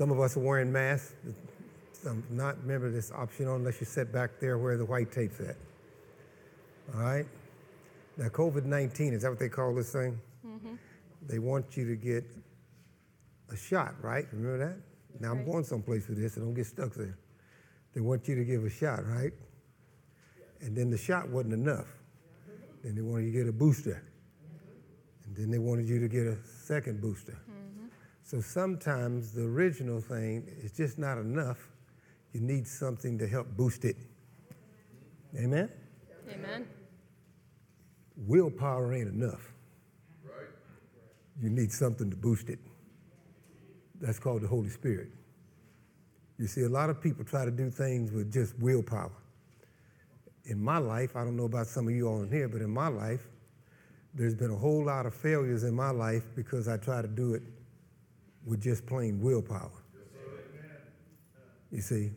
Some of us are wearing masks. Some not. Remember, this optional unless you sit back there where the white tape's at. All right? Now, COVID 19, is that what they call this thing? Mm-hmm. They want you to get a shot, right? Remember that? Now, I'm going someplace with this, so don't get stuck there. They want you to give a shot, right? And then the shot wasn't enough. Then they wanted you to get a booster. And then they wanted you to get a second booster. So sometimes the original thing is just not enough. You need something to help boost it. Amen? Amen. Willpower ain't enough. Right. You need something to boost it. That's called the Holy Spirit. You see, a lot of people try to do things with just willpower. In my life, I don't know about some of you all in here, but in my life, there's been a whole lot of failures in my life because I try to do it with just plain willpower. You see?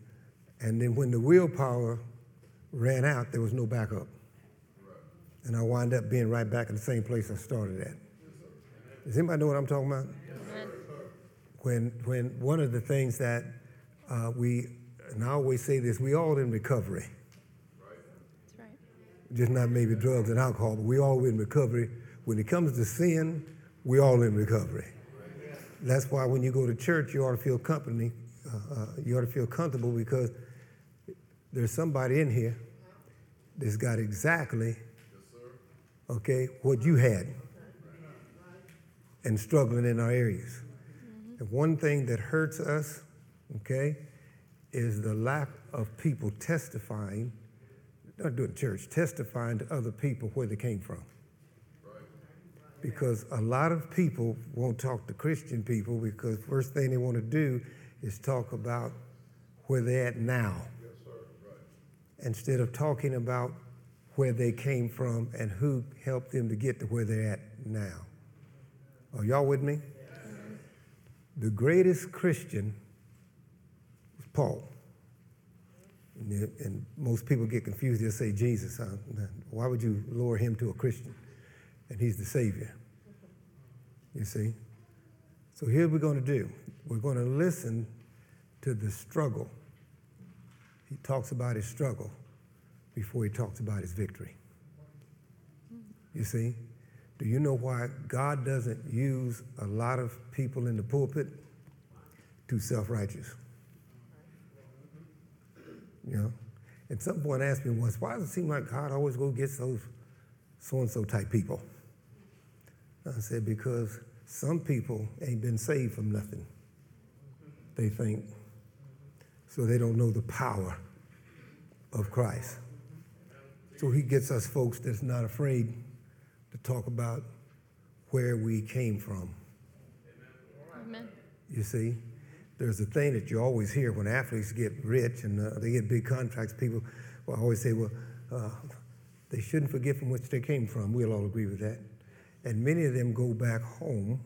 And then when the willpower ran out, there was no backup. And I wind up being right back in the same place I started at. Does anybody know what I'm talking about? When, when one of the things that uh, we, and I always say this, we all in recovery. That's right. Just not maybe drugs and alcohol, but we all in recovery. When it comes to sin, we all in recovery. That's why when you go to church, you ought to feel company. Uh, uh, you ought to feel comfortable because there's somebody in here that's got exactly, okay, what you had and struggling in our areas. And one thing that hurts us okay, is the lack of people testifying, not doing church, testifying to other people where they came from. Because a lot of people won't talk to Christian people because first thing they want to do is talk about where they're at now. Yes, right. Instead of talking about where they came from and who helped them to get to where they're at now. Are y'all with me? The greatest Christian was Paul. And, and, most people get confused. They'll say Jesus. Huh? Why would you lower him to a Christian? And he's the Savior. You see? So here we're going to do. We're going to listen to the struggle. He talks about his struggle before he talks about his victory. You see? Do you know why God doesn't use a lot of people in the pulpit? Too self righteous. You know? And some point asked me once, why does it seem like God always go get those so and so type people? I said, because some people ain't been saved from nothing. They think. So they don't know the power of Christ. So he gets us folks that's not afraid to talk about where we came from. Amen. You see? there's a thing that you always hear when athletes get rich and uh, they get big contracts. People will always say, well, uh, they shouldn't forget from which they came from. We'll all agree with that. And many of them go back home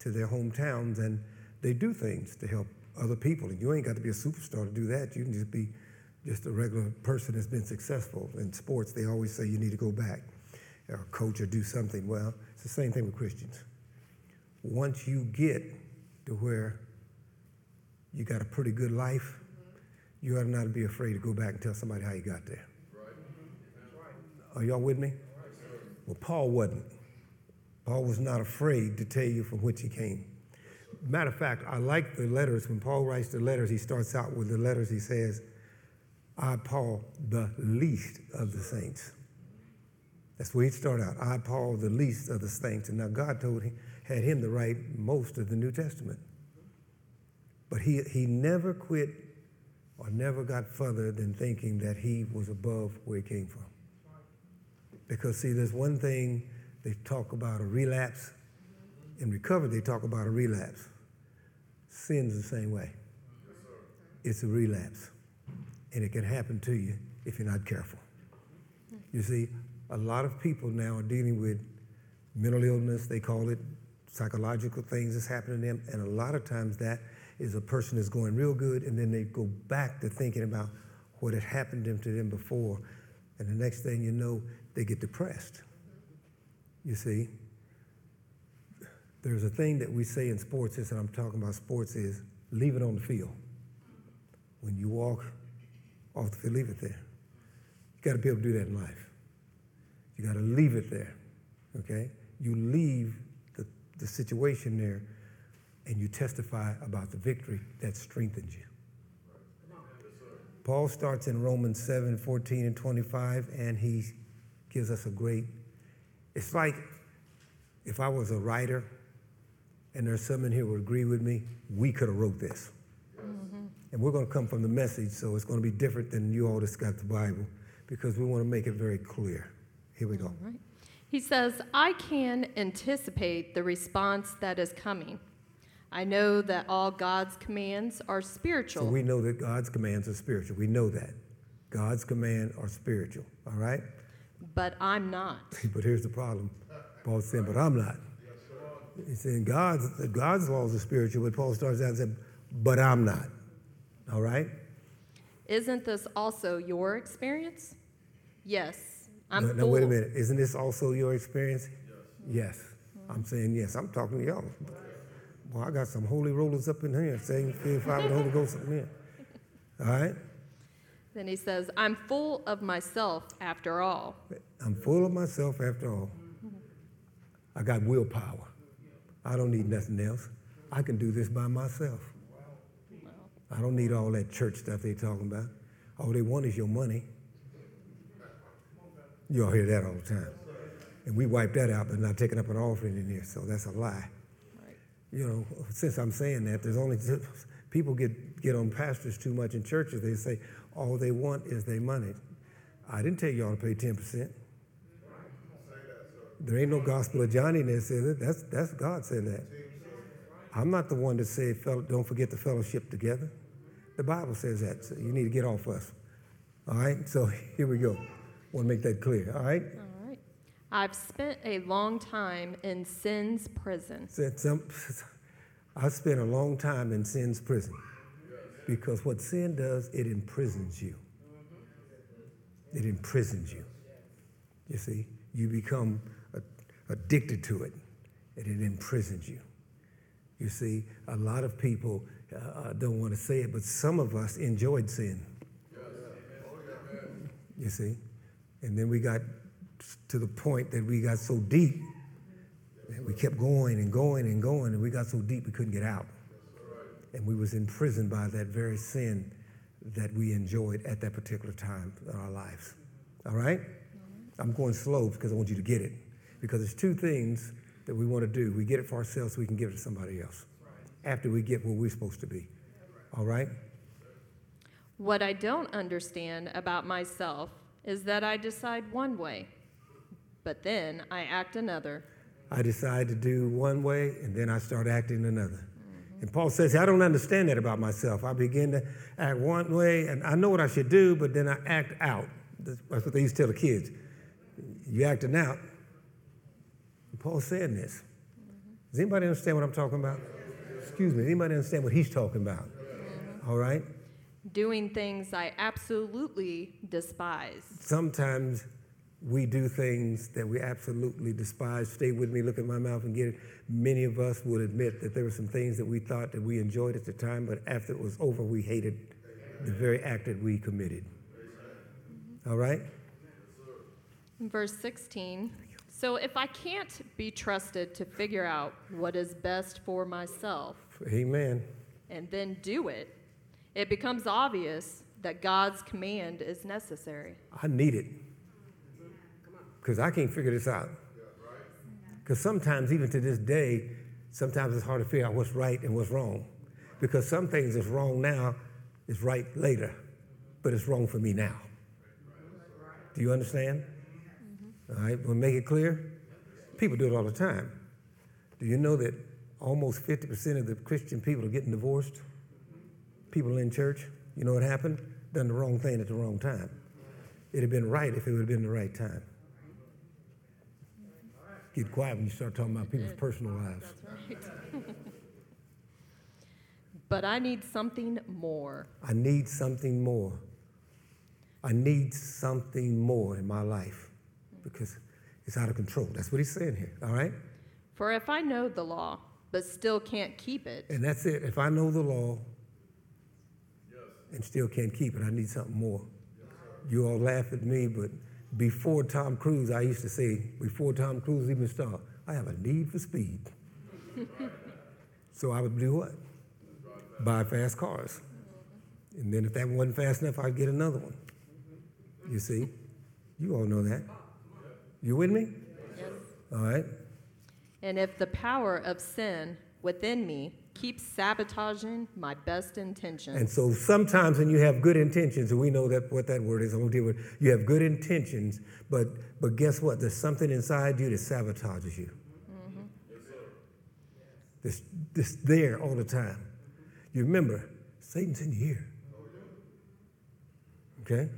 to their hometowns and they do things to help other people. And you ain't got to be a superstar to do that. You can just be just a regular person that's been successful. In sports, they always say you need to go back or coach or do something. Well, it's the same thing with Christians. Once you get to where you got a pretty good life, you ought not to be afraid to go back and tell somebody how you got there. Are y'all with me? Well, Paul wasn't. Paul was not afraid to tell you from which he came. Matter of fact, I like the letters. When Paul writes the letters, he starts out with the letters. He says, I, Paul, the least of the saints. That's where he'd start out. I, Paul, the least of the saints. And now God told him, had him to write most of the New Testament. But he, he never quit or never got further than thinking that he was above where he came from. Because, see, there's one thing they talk about a relapse. In recovery, they talk about a relapse. Sin's the same way. It's a relapse. And it can happen to you if you're not careful. You see, a lot of people now are dealing with mental illness, they call it psychological things that's happening to them, and a lot of times that is a person is going real good and then they go back to thinking about what had happened to them before. And the next thing you know, they get depressed. You see? There's a thing that we say in sports, and I'm talking about sports, is leave it on the field. When you walk off the field, leave it there. You got to be able to do that in life. You got to leave it there, okay? You leave the, the situation there and you testify about the victory that strengthens you. Paul starts in Romans 7 14 and 25, and he gives us a great. It's like if I was a writer and there's someone here who would agree with me, we could have wrote this. Mm-hmm. And we're going to come from the message, so it's going to be different than you all that's got the Bible because we want to make it very clear. Here we go. Right. He says, I can anticipate the response that is coming. I know that all God's commands are spiritual. So we know that God's commands are spiritual. We know that. God's commands are spiritual, all right? But I'm not. But here's the problem. Paul's saying, but I'm not. He's saying God's, God's laws are spiritual, but Paul starts out and says, but I'm not. All right? Isn't this also your experience? Yes. I'm now, now, wait a minute. Isn't this also your experience? Yes. I'm saying yes. I'm talking to y'all. Well, I got some holy rollers up in here saying, feel fire with the Holy Ghost up in here. All right? Then he says, I'm full of myself after all. I'm full of myself after all. I got willpower. I don't need nothing else. I can do this by myself. I don't need all that church stuff they're talking about. All they want is your money. You all hear that all the time. And we wipe that out, but not taking up an offering in here, so that's a lie. Right. You know, since I'm saying that, there's only people get, get on pastors too much in churches. They say all they want is their money. I didn't tell y'all to pay 10%. There ain't no gospel of Johnny that says it. That's, that's God said that. I'm not the one to say, don't forget the fellowship together. The Bible says that. So you need to get off us. All right? So here we go. Want to make that clear. All right? All right. I've spent a long time in sin's prison. Said some, I spent a long time in sin's prison because what sin does, it imprisons you. It imprisons you. You see, you become addicted to it, and it imprisons you. You see, a lot of people uh, don't want to say it, but some of us enjoyed sin. You see, and then we got to the point that we got so deep that we kept going and going and going, and we got so deep we couldn't get out and we was imprisoned by that very sin that we enjoyed at that particular time in our lives. All right? I'm going slow because I want you to get it. Because there's two things that we want to do. We get it for ourselves so we can give it to somebody else after we get where we're supposed to be. All right? What I don't understand about myself is that I decide one way, but then I act another. I decide to do one way and then I start acting another. And Paul says, I don't understand that about myself. I begin to act one way, and I know what I should do, but then I act out. That's what they used to tell the kids. You acting out. Paul's saying this. Does anybody understand what I'm talking about? Excuse me. Anybody understand what he's talking about? Mm-hmm. All right? Doing things I absolutely despise. Sometimes we do things that we absolutely despise. Stay with me, look at my mouth and get it. Many of us would admit that there were some things that we thought that we enjoyed at the time, but after it was over, we hated the very act that we committed. All right? Verse 16 So if I can't be trusted to figure out what is best for myself Amen. and then do it, it becomes obvious that God's command is necessary. I need it because I can't figure this out. Because sometimes, even to this day, sometimes it's hard to figure out what's right and what's wrong. Because some things that's wrong now is right later, but it's wrong for me now. Do you understand? Mm-hmm. All right, we'll make it clear. People do it all the time. Do you know that almost 50% of the Christian people are getting divorced? People in church, you know what happened? Done the wrong thing at the wrong time. It'd have been right if it would have been the right time. Get quiet when you start talking about people's personal lives. That's right. but I need something more. I need something more. I need something more in my life because it's out of control. That's what he's saying here, all right? For if I know the law, but still can't keep it. And that's it. If I know the law yes. and still can't keep it, I need something more. You all laugh at me, but before Tom Cruise, I used to say, before Tom Cruise even started, I have a need for speed. so I would do what? Buy fast cars. And then if that wasn't fast enough, I'd get another one. You see? You all know that. You with me? Yes. All right? And if the power of sin within me keeps sabotaging my best intentions, And so sometimes when you have good intentions, and we know that what that word is, I won't deal with you have good intentions, but but guess what? There's something inside you that sabotages you. Mm-hmm. This this there all the time. You remember, Satan's in here. Okay?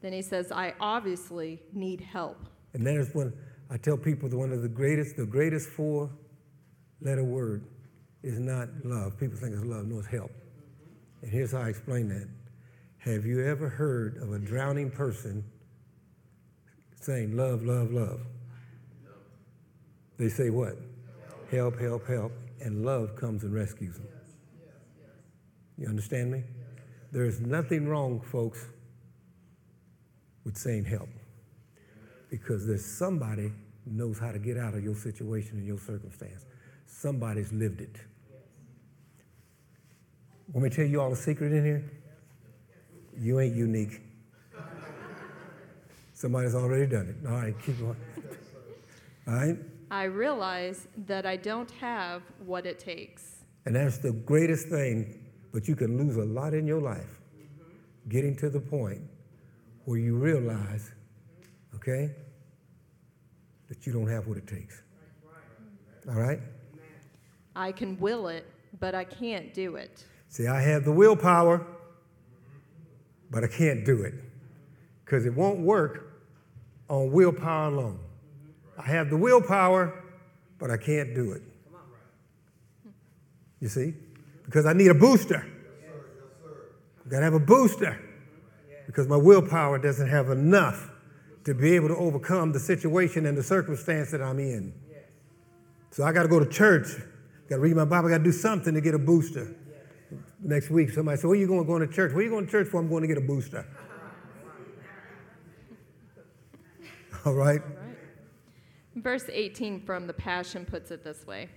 then he says, I obviously need help. And that is when I tell people that one of the greatest, the greatest four letter word is not love. People think it's love, no, it's help. And here's how I explain that. Have you ever heard of a drowning person saying love, love, love? They say what? Help, help, help. And love comes and rescues them. You understand me? There's nothing wrong, folks, with saying help because there's somebody knows how to get out of your situation and your circumstance. Somebody's lived it. Want me to tell you all a secret in here? You ain't unique. Somebody's already done it. All right, keep going. All right? I realize that I don't have what it takes. And that's the greatest thing, but you can lose a lot in your life getting to the point where you realize, okay, that you don't have what it takes. All right? I can will it, but I can't do it. See, I have the willpower, but I can't do it because it won't work on willpower alone. I have the willpower, but I can't do it. You see? Because I need a booster. I've got to have a booster because my willpower doesn't have enough to be able to overcome the situation and the circumstance that I'm in. So I got to go to church. Got to read my Bible. Got to do something to get a booster. Next week, somebody said, "Where you going? Going to church? Where are you going to church for? I'm going to get a booster." All right. Verse 18 from the Passion puts it this way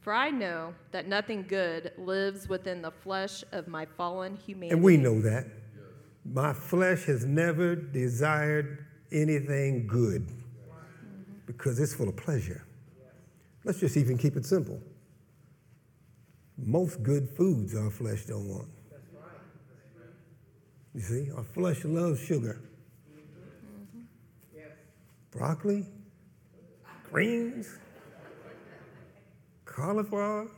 For I know that nothing good lives within the flesh of my fallen humanity. And we know that. My flesh has never desired anything good because it's full of pleasure. Let's just even keep it simple. Most good foods our flesh don't want. You see, our flesh loves sugar. Broccoli, greens, cauliflower.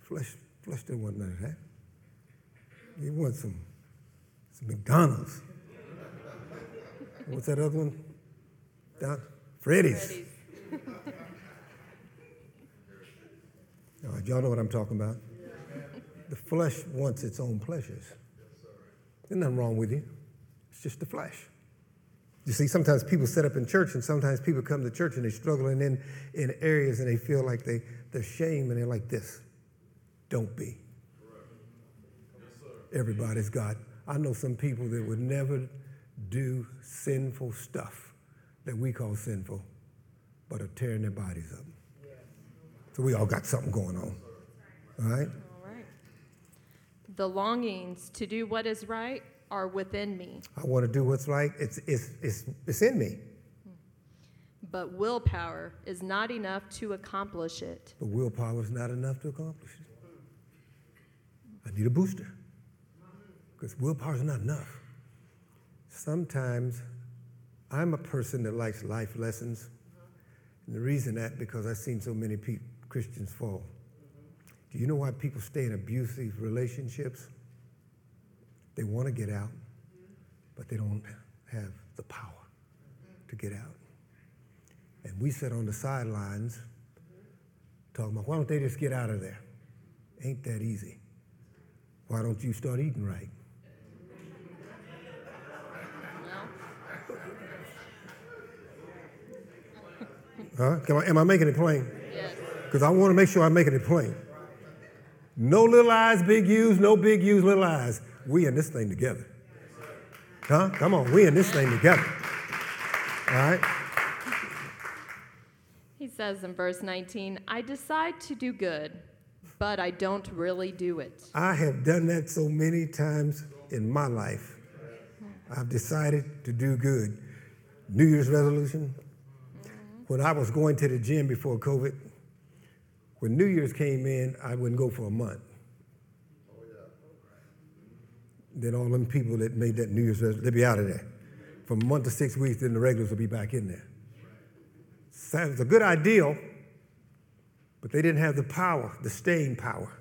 Flesh, flesh don't want none of that. You want some, some McDonald's. What's that other one? Down, Freddy's. Freddy's. Y'all know what I'm talking about. The flesh wants its own pleasures. There's nothing wrong with you. It's just the flesh. You see, sometimes people set up in church, and sometimes people come to church and they're struggling in, in areas and they feel like they, they're shame and they're like this. Don't be. Everybody's got. I know some people that would never do sinful stuff that we call sinful, but are tearing their bodies up. So we all got something going on. All right? All right. The longings to do what is right are within me, I want to do what's right. It's, it's, it's, it's in me. but willpower is not enough to accomplish it. But willpower is not enough to accomplish it. I need a booster. Because willpower is not enough. Sometimes I'm a person that likes life lessons. And the reason that because I've seen so many pe- Christians fall. Do you know why people stay in abusive relationships? They want to get out, but they don't have the power to get out. And we sit on the sidelines talking about why don't they just get out of there? Ain't that easy. Why don't you start eating right? Huh? Come on, am I making it plain? Because I want to make sure I'm making it plain. No little eyes, big U's, no big U's, little eyes. We in this thing together. Huh? Come on, we in this thing together. All right? He says in verse 19, I decide to do good, but I don't really do it. I have done that so many times in my life. I've decided to do good. New Year's resolution. When I was going to the gym before COVID, when New Year's came in, I wouldn't go for a month. Then all them people that made that New Year's they'd be out of there. From a month to six weeks, then the regulars will be back in there. So Sounds a good ideal, but they didn't have the power, the staying power,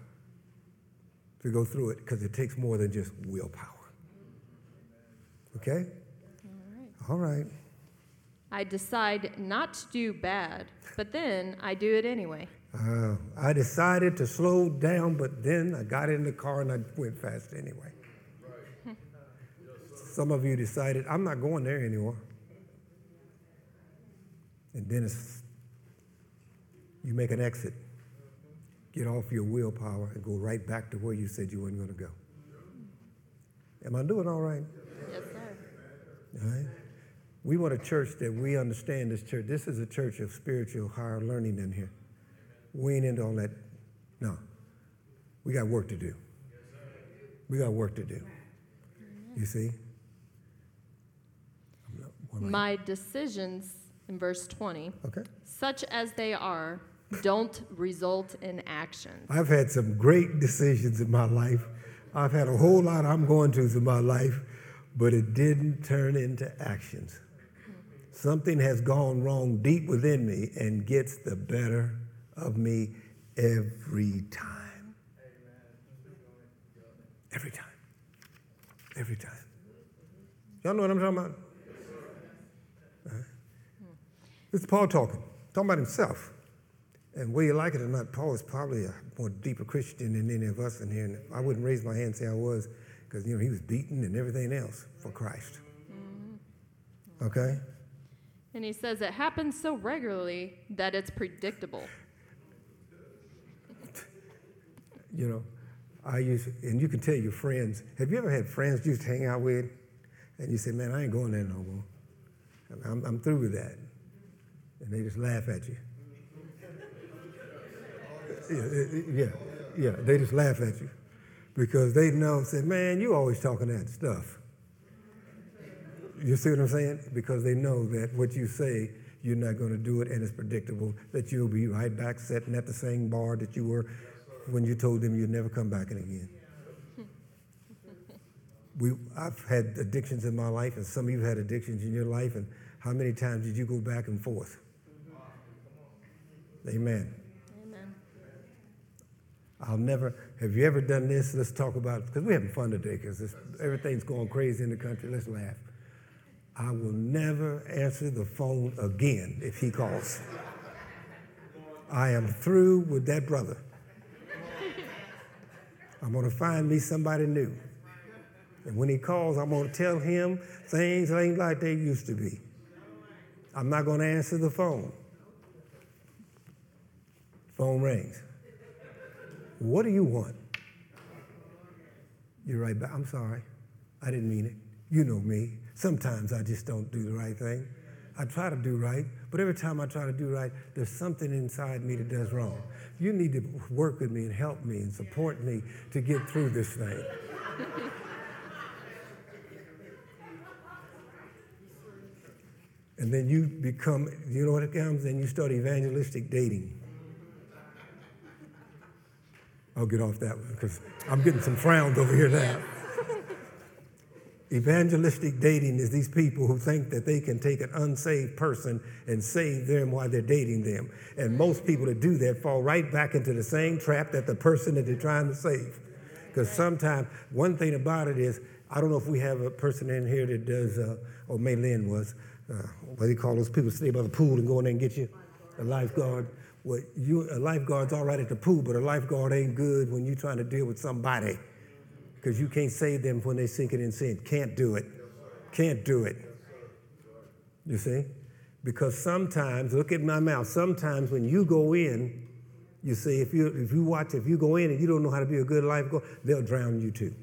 to go through it because it takes more than just willpower. Okay? All right. All right. I decide not to do bad, but then I do it anyway. Uh, I decided to slow down, but then I got in the car and I went fast anyway. Some of you decided, I'm not going there anymore. And then it's, you make an exit, get off your willpower, and go right back to where you said you weren't going to go. Am I doing all right? Yes, sir. All right? We want a church that we understand this church. This is a church of spiritual higher learning in here. We ain't into all that. No. We got work to do. We got work to do. You see? My decisions, in verse 20, Okay. such as they are, don't result in actions. I've had some great decisions in my life. I've had a whole lot I'm going through in my life, but it didn't turn into actions. Hmm. Something has gone wrong deep within me and gets the better of me every time. Every time. Every time. Y'all know what I'm talking about? Uh-huh. This is Paul talking, talking about himself. And whether you like it or not, Paul is probably a more deeper Christian than any of us in here. And I wouldn't raise my hand and say I was, because you know he was beaten and everything else for Christ. Okay? And he says it happens so regularly that it's predictable. You know, I used, and you can tell your friends. Have you ever had friends you used to hang out with, and you say, "Man, I ain't going there no more. I'm, I'm through with that," and they just laugh at you. Yeah, yeah, yeah. They just laugh at you because they know. Say, "Man, you always talking that stuff." You see what I'm saying? Because they know that what you say, you're not going to do it, and it's predictable that you'll be right back sitting at the same bar that you were when you told them you'd never come back in again. We, I've had addictions in my life, and some of you have had addictions in your life, and how many times did you go back and forth? Amen. Amen. I'll never, have you ever done this? Let's talk about it, because we're having fun today, because everything's going crazy in the country. Let's laugh. I will never answer the phone again if he calls. I am through with that brother. I'm going to find me somebody new. And when he calls, I'm going to tell him things ain't like they used to be. I'm not going to answer the phone. Phone rings. What do you want? You're right back. I'm sorry. I didn't mean it. You know me. Sometimes I just don't do the right thing. I try to do right, but every time I try to do right, there's something inside me that does wrong. You need to work with me and help me and support me to get through this thing. and then you become, you know what it comes? Then you start evangelistic dating. I'll get off that one because I'm getting some frowns over here now. Evangelistic dating is these people who think that they can take an unsaved person and save them while they're dating them. And most people that do that fall right back into the same trap that the person that they're trying to save. Because sometimes, one thing about it is, I don't know if we have a person in here that does, uh, or May Lynn was, uh, what do you call those people stay by the pool and go in there and get you? A lifeguard. Well, you, a lifeguard's all right at the pool, but a lifeguard ain't good when you're trying to deal with somebody because you can't save them when they sink it in sin. Can't do it. Can't do it. You see? Because sometimes, look at my mouth, sometimes when you go in, You see, if you if you watch, if you go in and you don't know how to be a good life goer, they'll drown you too.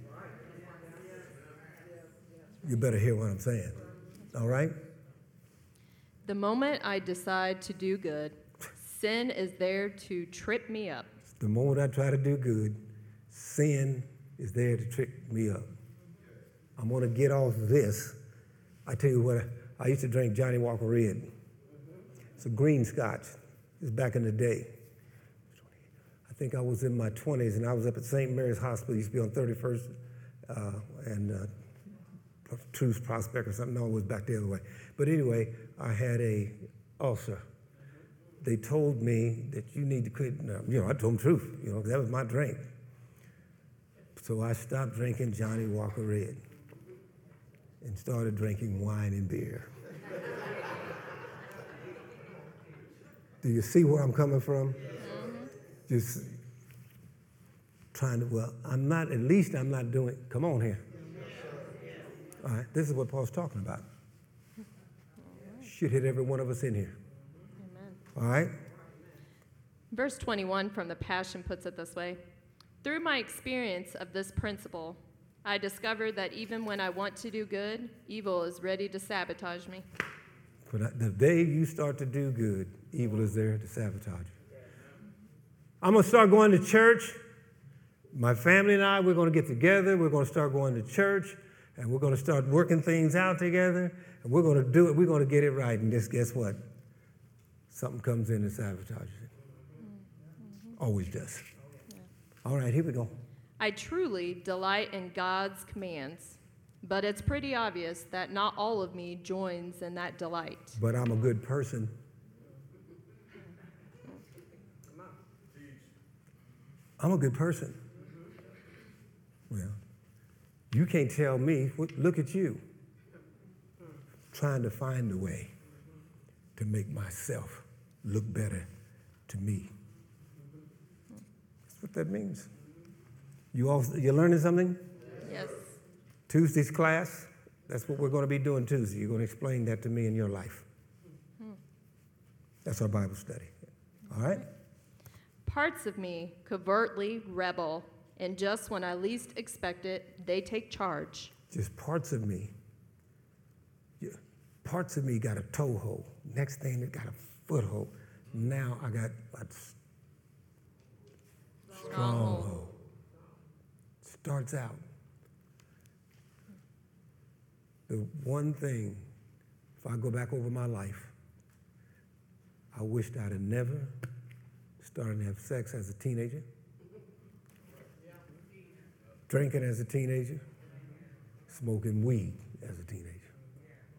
You better hear what I'm saying. All right? The moment I decide to do good, sin is there to trip me up. The moment I try to do good, sin is there to trick me up. I'm going to get off this. I tell you what, I used to drink Johnnie Walker Red. It's a green scotch. It's back in the day. I think I was in my 20s and I was up at St. Mary's Hospital. It used to be on 31st uh, and uh, Troost Prospect or something. No, it was back the other way. But anyway, I had a ulcer. They told me that you need to quit. No, you know, I told them the truth. You know, that was my drink. So I stopped drinking Johnnie Walker Red and started drinking wine and beer. Do you see where I'm coming from? Mm-hmm. Just trying to, well, I'm not, at least I'm not doing, come on here. All right, this is what Paul's talking about. Should hit every one of us in here. Amen. All right? Verse 21 from the Passion puts it this way Through my experience of this principle, I discovered that even when I want to do good, evil is ready to sabotage me. But the day you start to do good, evil is there to sabotage you. I'm going to start going to church. My family and I, we're going to get together. We're going to start going to church and we're going to start working things out together, and we're going to do it. We're going to get it right. And just guess what? Something comes in and sabotages it. Mm-hmm. Always does. All right, here we go. I truly delight in God's commands, but it's pretty obvious that not all of me joins in that delight. But I'm a good person. I'm a good person. Well, you can't tell me, look at you, trying to find a way to make myself look better to me. What that means. You all, you learning something? Yes. Tuesday's class, that's what we're going to be doing Tuesday. You're going to explain that to me in your life. Hmm. That's our Bible study. All right? Parts of me covertly rebel and just when I least expect it, they take charge. Just parts of me. Yeah. Parts of me got a toehold. Next thing, it got a foothold. Now I got a stronghold. Starts out. The one thing, if I go back over my life, I wished I'd have never started to have sex as a teenager drinking as a teenager, smoking weed as a teenager.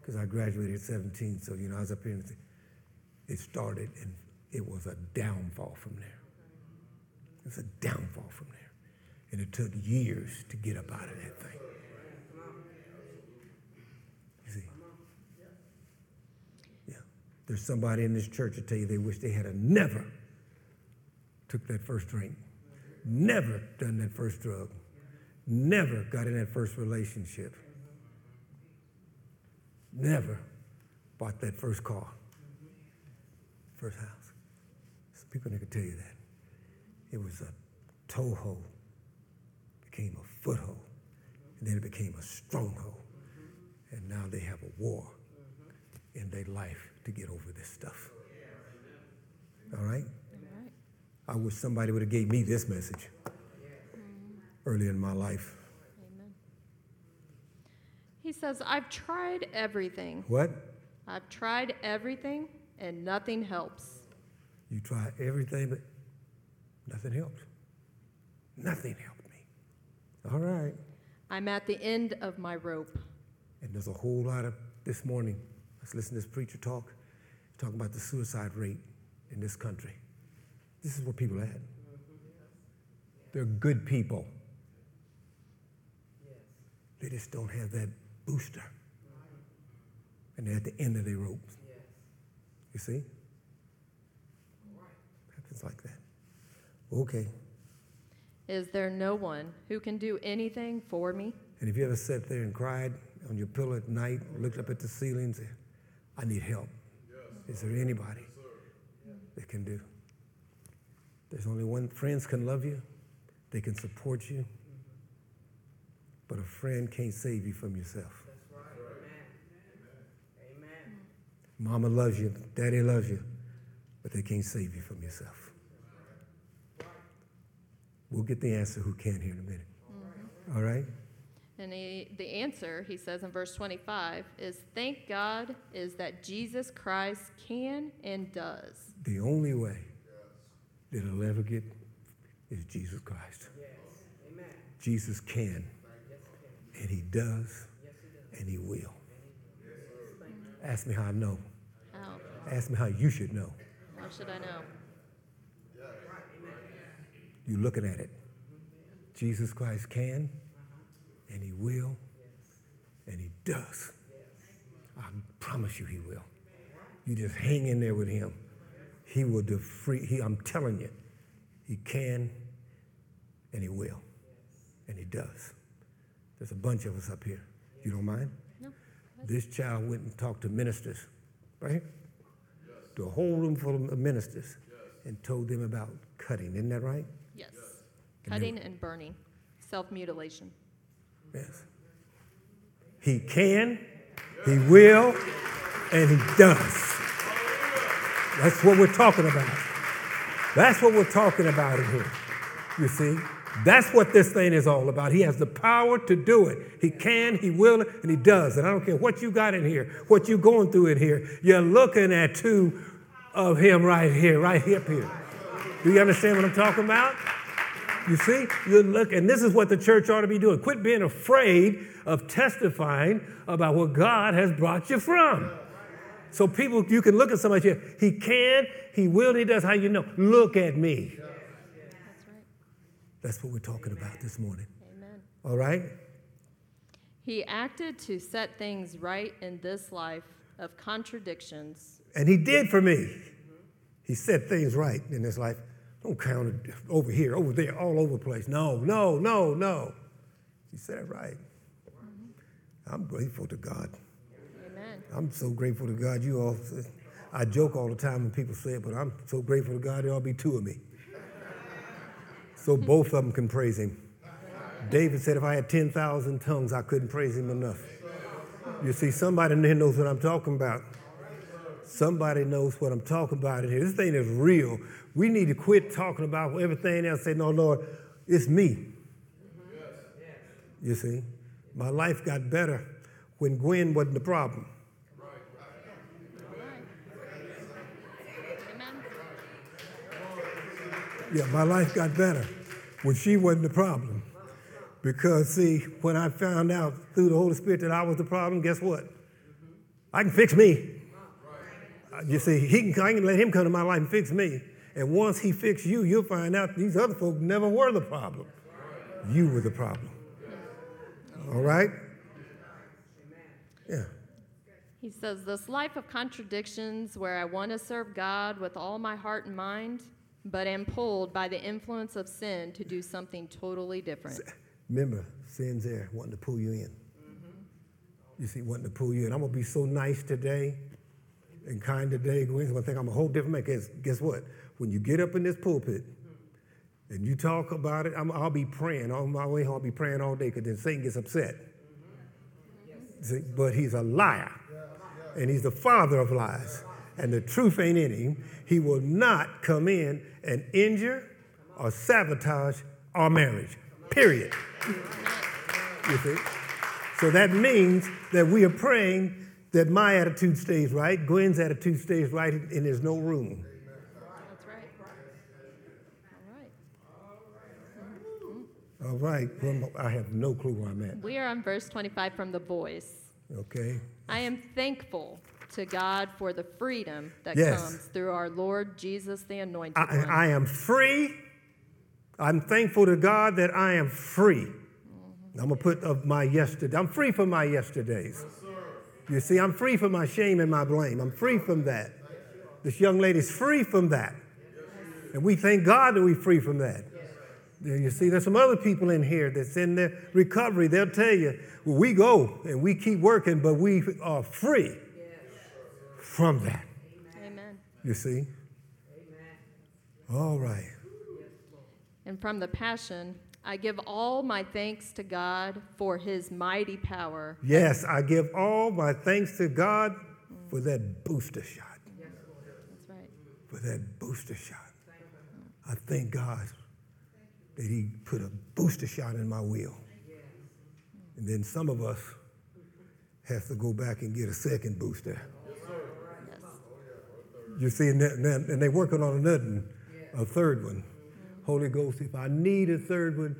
Because I graduated at 17, so you know I was up here and it started and it was a downfall from there. It was a downfall from there. And it took years to get up out of that thing. You see? Yeah. There's somebody in this church that tell you they wish they had a never took that first drink, never done that first drug, never got in that first relationship, never bought that first car, first house. Some people that could tell you that. It was a toehold, became a foothold, and then it became a stronghold. And now they have a war in their life to get over this stuff. All right? I wish somebody would have gave me this message mm. early in my life. Amen. He says, I've tried everything. What? I've tried everything and nothing helps. You try everything, but nothing helps. Nothing helped me. All right. I'm at the end of my rope. And there's a whole lot of this morning. Let's listen to this preacher talk. Talking about the suicide rate in this country. This is where people are at. They're good people. They just don't have that booster. And they're at the end of their ropes. You see? Happens like that. Okay. Is there no one who can do anything for me? And if you ever sat there and cried on your pillow at night, looked up at the ceiling and said, I need help. Yes. Is there anybody yes, that can do? There's only one friends can love you, they can support you, but a friend can't save you from yourself. That's right. Amen. Amen. Mama loves you, daddy loves you, but they can't save you from yourself. We'll get the answer who can here in a minute. All right? And he, the answer, he says in verse 25, is thank God is that Jesus Christ can and does. The only way that it'll ever get is Jesus Christ. Yes. Amen. Jesus can, Yes, can. and he does, Yes, it does. and he will. Ask me how I know. How? Ask me how you should know. How should I know? You're looking at it. Jesus Christ can, and he will, and he does. I promise you he will. You just hang in there with him. He will defree. He, I'm telling you, he can, and he will, and he does. There's a bunch of us up here. You don't mind? No. This child went and talked to ministers, right? Yes. To a whole room full of ministers, and told them about cutting. Isn't that right? Cutting and burning. Self mutilation. Yes. He can, he will, and he does. That's what we're talking about. That's what we're talking about in here. You see? That's what this thing is all about. He has the power to do it. He can, he will, and he does. And I don't care what you got in here, what you're going through in here. You're looking at two of him right here, right up here. Do you understand what I'm talking about? You see, you look, and this is what the church ought to be doing. Quit being afraid of testifying about what God has brought you from. So people, you can look at somebody here. He can, he will, he does. How you know? Look at me. That's right. That's what we're talking about this morning. Amen. All right? He acted to set things right in this life of contradictions. And he did for me. He set things right in his life. Don't count it over here, over there, all over the place. No, no, no, no. He said it right. I'm grateful to God. Amen. I'm so grateful to God. You all, I joke all the time when people say it, but I'm so grateful to God there ought to be two of me. So both of them can praise Him. David said, if I had 10,000 tongues, I couldn't praise Him enough. You see, somebody in here knows what I'm talking about. Somebody knows what I'm talking about in here. This thing is real. We need to quit talking about everything else. Say, no, Lord, it's me. You see, my life got better when Gwen wasn't the problem. Yeah, my life got better when she wasn't the problem. Because, see, when I found out through the Holy Spirit that I was the problem, guess what? I can fix me. You see, he can, I can let him come to my life and fix me. And once he fixes you, you'll find out these other folks never were the problem. You were the problem. All right? Yeah. He says, This life of contradictions where I want to serve God with all my heart and mind, but am pulled by the influence of sin to do something totally different. Remember, sin's there, wanting to pull you in. Mm-hmm. You see, wanting to pull you in. I'm going to be so nice today and kind today. Gwen's going to think I'm a whole different man. Guess, guess what? When you get up in this pulpit and you talk about it, I'm, I'll be praying. On my way home, I'll be praying all day because then Satan gets upset. See, but he's a liar. And he's the father of lies. And the truth ain't in him. He will not come in and injure or sabotage our marriage. Period. You see? So that means that we are praying that my attitude stays right, Gwen's attitude stays right, and there's no room. That's right. All right. All right, well, I have no clue where I'm at. We are on verse 25 from the voice. Okay? I am thankful to God for the freedom that Yes. comes through our Lord Jesus, the Anointed I, One. I am free. I'm thankful to God that I am free. Mm-hmm. I'm gonna put of my yesterday. I'm free from my yesterdays. You see, I'm free from my shame and my blame. I'm free from that. This young lady's free from that. And we thank God that we're free from that. You see, there's some other people in here that's in their recovery. They'll tell you, well, we go and we keep working, but we are free from that. Amen. You see? Amen. All right. And from the Passion, I give all my thanks to God for his mighty power. Yes, I give all my thanks to God for that booster shot. That's right. For that booster shot. I thank God that He put a booster shot in my wheel. And then some of us have to go back and get a second booster. You see, and, and they're working on another, one, a third one. Holy Ghost, if I need a third one,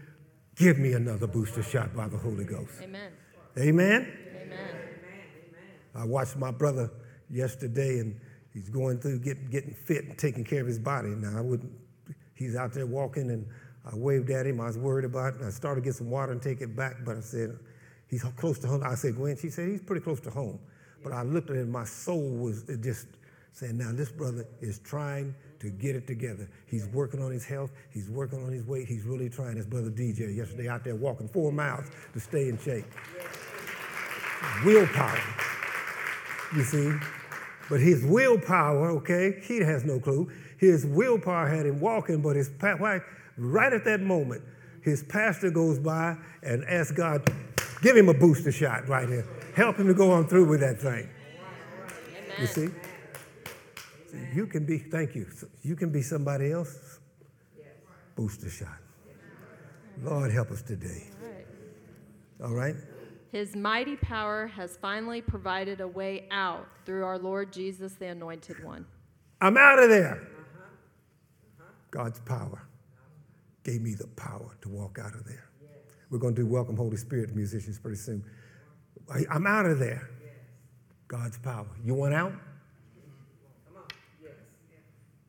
give me another booster shot by the Holy Ghost. Amen. Amen. Amen. I watched my brother yesterday, and he's going through getting getting fit and taking care of his body. Now I wouldn't. He's out there walking, and I waved at him. I was worried about it. I started to get some water and take it back, but I said he's close to home. I said, Gwen. She said he's pretty close to home. But I looked at him. My soul was just saying, now this brother is trying to get it together. He's working on his health. He's working on his weight. He's really trying. His brother DJ yesterday out there walking four miles to stay in shape. Willpower. You see? But his willpower, okay, he has no clue. His willpower had him walking, but his why, right at that moment, his pastor goes by and asks God, give him a booster shot right here. Help him to go on through with that thing. You see? See, You can be, thank you. You can be somebody else. Booster shot. Lord, help us today. All right. All right? His mighty power has finally provided a way out through our Lord Jesus, the Anointed One. I'm out of there. God's power gave me the power to walk out of there. We're going to do Welcome Holy Spirit musicians pretty soon. I- I'm out of there. God's power. You want out?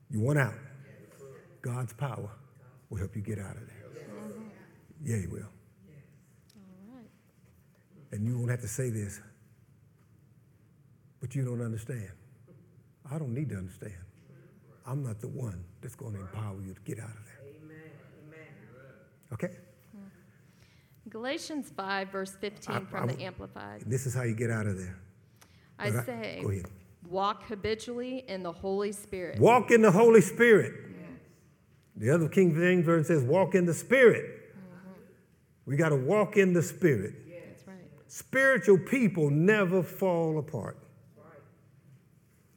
You want out? God's power will help you get out of there. Yeah, He will. All right. And you won't have to say this, but you don't understand. I don't need to understand. I'm not the one that's going to empower you to get out of there. Okay? Galatians 5, verse 15 I- from I- the Amplified. This is how you get out of there. I But say, ahead. walk habitually in the Holy Spirit. Walk in the Holy Spirit. The other King James Version says, walk in the Spirit. Mm-hmm. We got to walk in the Spirit. That's right. Spiritual people never fall apart.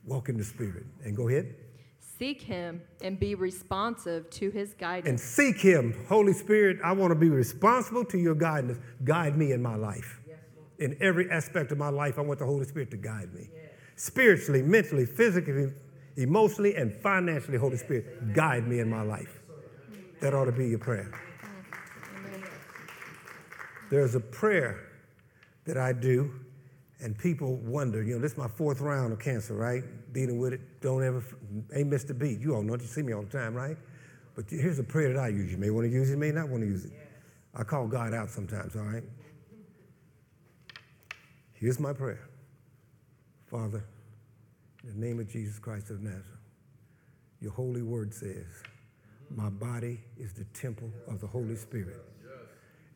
Walk in the Spirit. And go ahead. Seek Him and be responsive to His guidance. and seek him. Holy spirit i want to be responsible to your guidance. Guide me in my life. In every aspect of my life i want the holy spirit to guide me. Spiritually mentally physically emotionally and financially holy spirit guide me in my life. That ought to be your prayer. There's a prayer that i do and people wonder you know this is my fourth round of cancer right dealing with it don't ever ain't missed a beat you all know it. you see me all the time right but here's a prayer that I use. You may want to use it, you may not want to use it. I call God out sometimes, all right? Here's my prayer Father, in the name of Jesus Christ of Nazareth, your holy word says, My body is the temple of the Holy Spirit.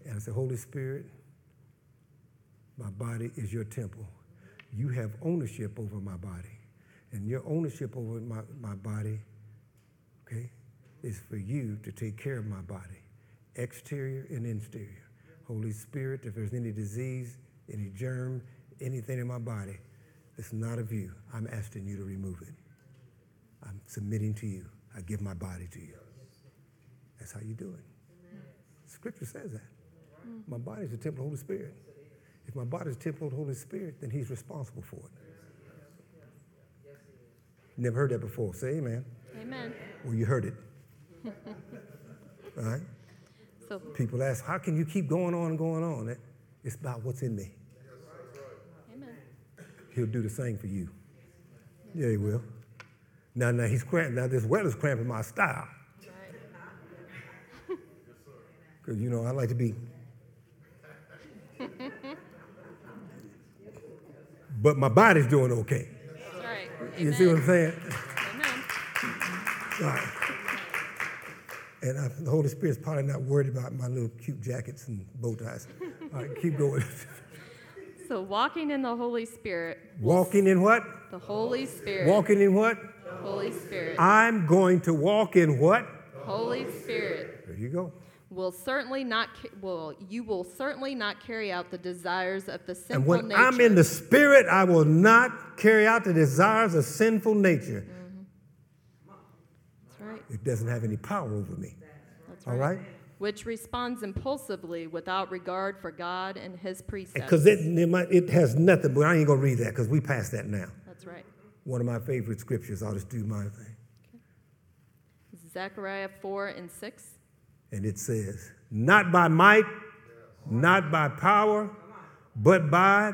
And I say, Holy Spirit, my body is your temple. You have ownership over my body. And your ownership over my, my body, okay, is for you to take care of my body, exterior and interior. Holy Spirit, if there's any disease, any germ, anything in my body that's not of you, I'm asking you to remove it. I'm submitting to you. I give my body to you. That's how you do it. Scripture says that. My body is the temple of the Holy Spirit. If my body is temple of the Holy Spirit, then He's responsible for it. Never heard that before. Say amen. Amen. Well, you heard it. All right? So, People ask, how can you keep going on and going on? It's about what's in me. amen. He'll do the same for you. Yeah, he will. Now, now he's cramping. Now this weather's cramping my style. Right. Because, you know, I like to be. But my body's doing okay. Right. You see what I'm saying? Amen. All right. And I, the Holy Spirit's probably not worried about my little cute jackets and bow ties. All right, keep going. So, walking in the Holy Spirit, Walking in what? the Holy Spirit, Walking in what? Holy Spirit, I'm going to walk in what? Holy Spirit There you go. Will certainly not will you will certainly not carry out the desires of the sinful And when nature. I'm in the spirit, I will not carry out the desires of sinful nature. Mm-hmm. That's right. It doesn't have any power over me. That's right. All right? Which responds impulsively without regard for God and His precepts. Because it, it, has nothing, but I ain't going to read that because we passed that now. That's right. One of my favorite scriptures. I'll just do my thing. Zechariah 4 and 6. And it says, Not by might, not by power, but by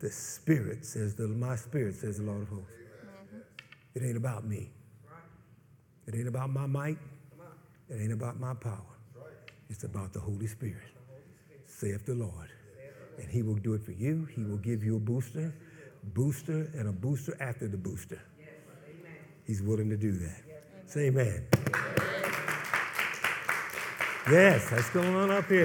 the Spirit, says the, my Spirit, says the Lord of hosts. Mm-hmm. It ain't about me. It ain't about my might. It ain't about my power. It's about the Holy Spirit, saith the Lord. And He will do it for you. He will give you a booster, booster, and a booster after the booster. He's willing to do that. Say amen. Yes, that's going on up here.